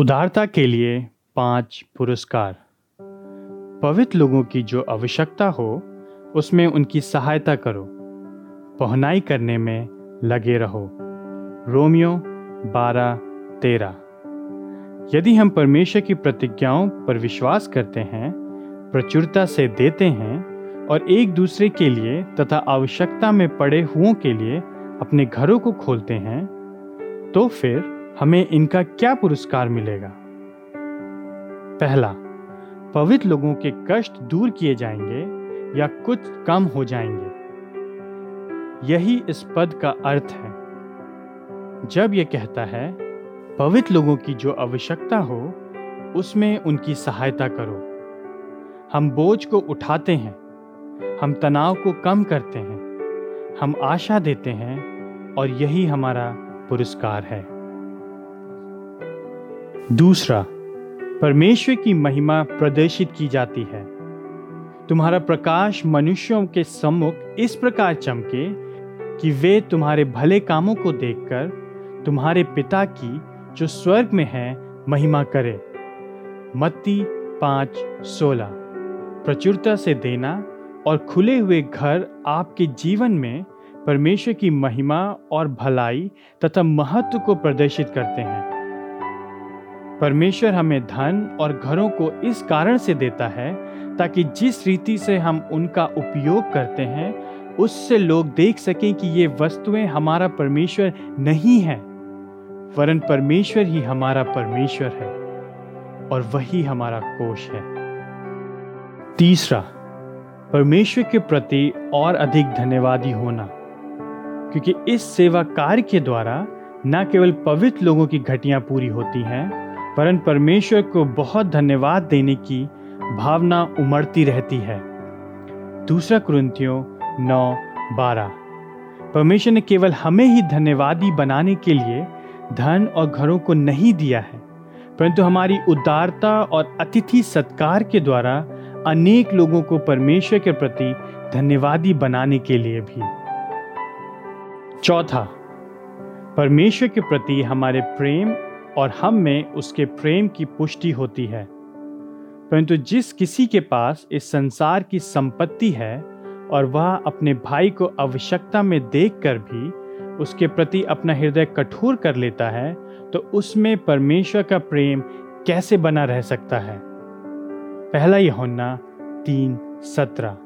उदारता के लिए पाँच पुरस्कार। पवित्र लोगों की जो आवश्यकता हो, उसमें उनकी सहायता करो। पहनाई करने में लगे रहो। रोमियो बारह तेरह। यदि हम परमेश्वर की प्रतिज्ञाओं पर विश्वास करते हैं, प्रचुरता से देते हैं और एक दूसरे के लिए तथा आवश्यकता में पड़े हुओं के लिए अपने घरों को खोलते हैं तो फिर हमें इनका क्या पुरस्कार मिलेगा? पहला, पवित्र लोगों के कष्ट दूर किए जाएँगे या कुछ कम हो जाएँगे? यही इस पद का अर्थ है। जब यह कहता है, पवित्र लोगों की जो आवश्यकता हो, उसमें उनकी सहायता करो। हम बोझ को उठाते हैं, हम तनाव को कम करते हैं, हम आशा देते हैं और यही हमारा पुरस्कार है। दूसरा, परमेश्वर की महिमा प्रदर्शित की जाती है। तुम्हारा प्रकाश मनुष्यों के सम्मुख इस प्रकार चमके कि वे तुम्हारे भले कामों को देखकर तुम्हारे पिता की, जो स्वर्ग में है, महिमा करे। मत्ती पाँच सोलह। प्रचुरता से देना और खुले हुए घर आपके जीवन में परमेश्वर की महिमा और भलाई तथा महत्व को प्रदर्शित करते हैं। परमेश्वर हमें धन और घरों को इस कारण से देता है ताकि जिस रीति से हम उनका उपयोग करते हैं, उससे लोग देख सकें कि ये वस्तुएँ हमारा परमेश्वर नहीं है, वरन परमेश्वर ही हमारा परमेश्वर है और वही हमारा कोष है। तीसरा, परमेश्वर के प्रति और अधिक धन्यवादी होना, क्योंकि इस सेवा कार्य के द्वारा न केवल पवित्र लोगों की घटियाँ पूरी होती हैं वरन परमेश्वर को बहुत धन्यवाद देने की भावना उमड़ती रहती है। दूसरा कुरंतियों नौ, बारह। परमेश्वर ने केवल हमें ही धन्यवादी बनाने के लिए धन और घरों को नहीं दिया है, परंतु हमारी उदारता और अतिथि सत्कार के द्वारा अनेक लोगों को परमेश्वर के प्रति धन्यवादी बनाने के लिए भी। चौथा, परमेश्वर के प्रति हमारे प्रेम और हम में उसके प्रेम की पुष्टि होती है। परंतु जिस किसी के पास इस संसार की संपत्ति है और वह अपने भाई को आवश्यकता में देखकर भी उसके प्रति अपना हृदय कठोर कर लेता है तो उसमें परमेश्वर का प्रेम कैसे बना रह सकता है? पहला यहोन्ना तीन सत्रह।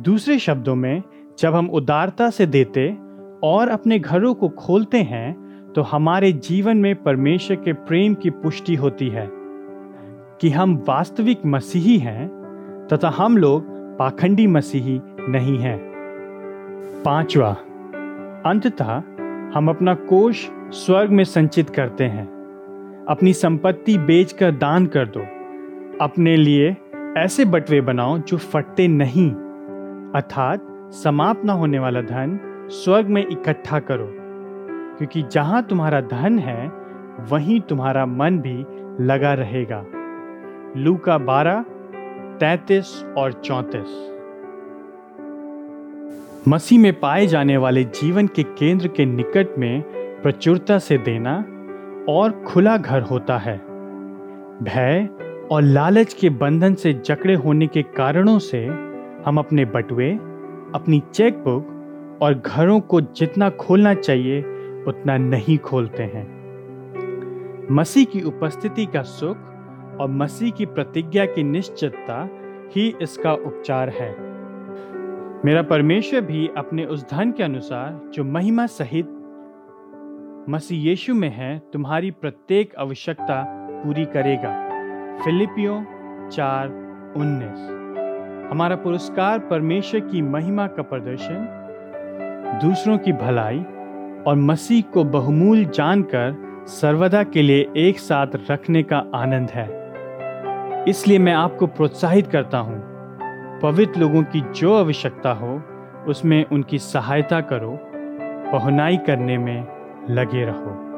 दूसरे शब्दों में, जब हम उदारता से देते और अपने घरों को खोलते हैं तो हमारे जीवन में परमेश्वर के प्रेम की पुष्टि होती है कि हम वास्तविक मसीही हैं तथा हम लोग पाखंडी मसीही नहीं हैं। पांचवा, अंततः हम अपना कोष स्वर्ग में संचित करते हैं। अपनी संपत्ति बेचकर दान कर दो। अपने लिए ऐसे बटवे बनाओ जो फटते नहीं। अर्थात समाप्त न होने वाला धन स्वर्ग में इकट्ठा करो। क्योंकि जहाँ तुम्हारा धन है, वहीं तुम्हारा मन भी लगा रहेगा। लू का बारह, तैतीस और चौतीस। मसीह में पाए जाने वाले जीवन के केंद्र के निकट में प्रचुरता से देना और खुला घर होता है। भय और लालच के बंधन से जकड़े होने के कारणों से हम अपने बटुए, अपनी चेकबुक और घरों को जितना खोलना चाहिए उतना नहीं खोलते हैं। मसीह की उपस्थिति का सुख और मसीह की प्रतिज्ञा की निश्चितता ही इसका उपचार है। मेरा परमेश्वर भी अपने उस धन के अनुसार जो महिमा सहित मसीह यीशु में है, तुम्हारी प्रत्येक आवश्यकता पूरी करेगा। फिलिपियो चार उन्नीस। हमारा पुरस्कार परमेश्वर की महिमा का प्रदर्शन, दूसरों की भलाई और मसीह को बहुमूल जानकर सर्वदा के लिए एक साथ रखने का आनंद है। इसलिए मैं आपको प्रोत्साहित करता हूँ, पवित्र लोगों की जो आवश्यकता हो, उसमें उनकी सहायता करो पहुनाई करने में लगे रहो।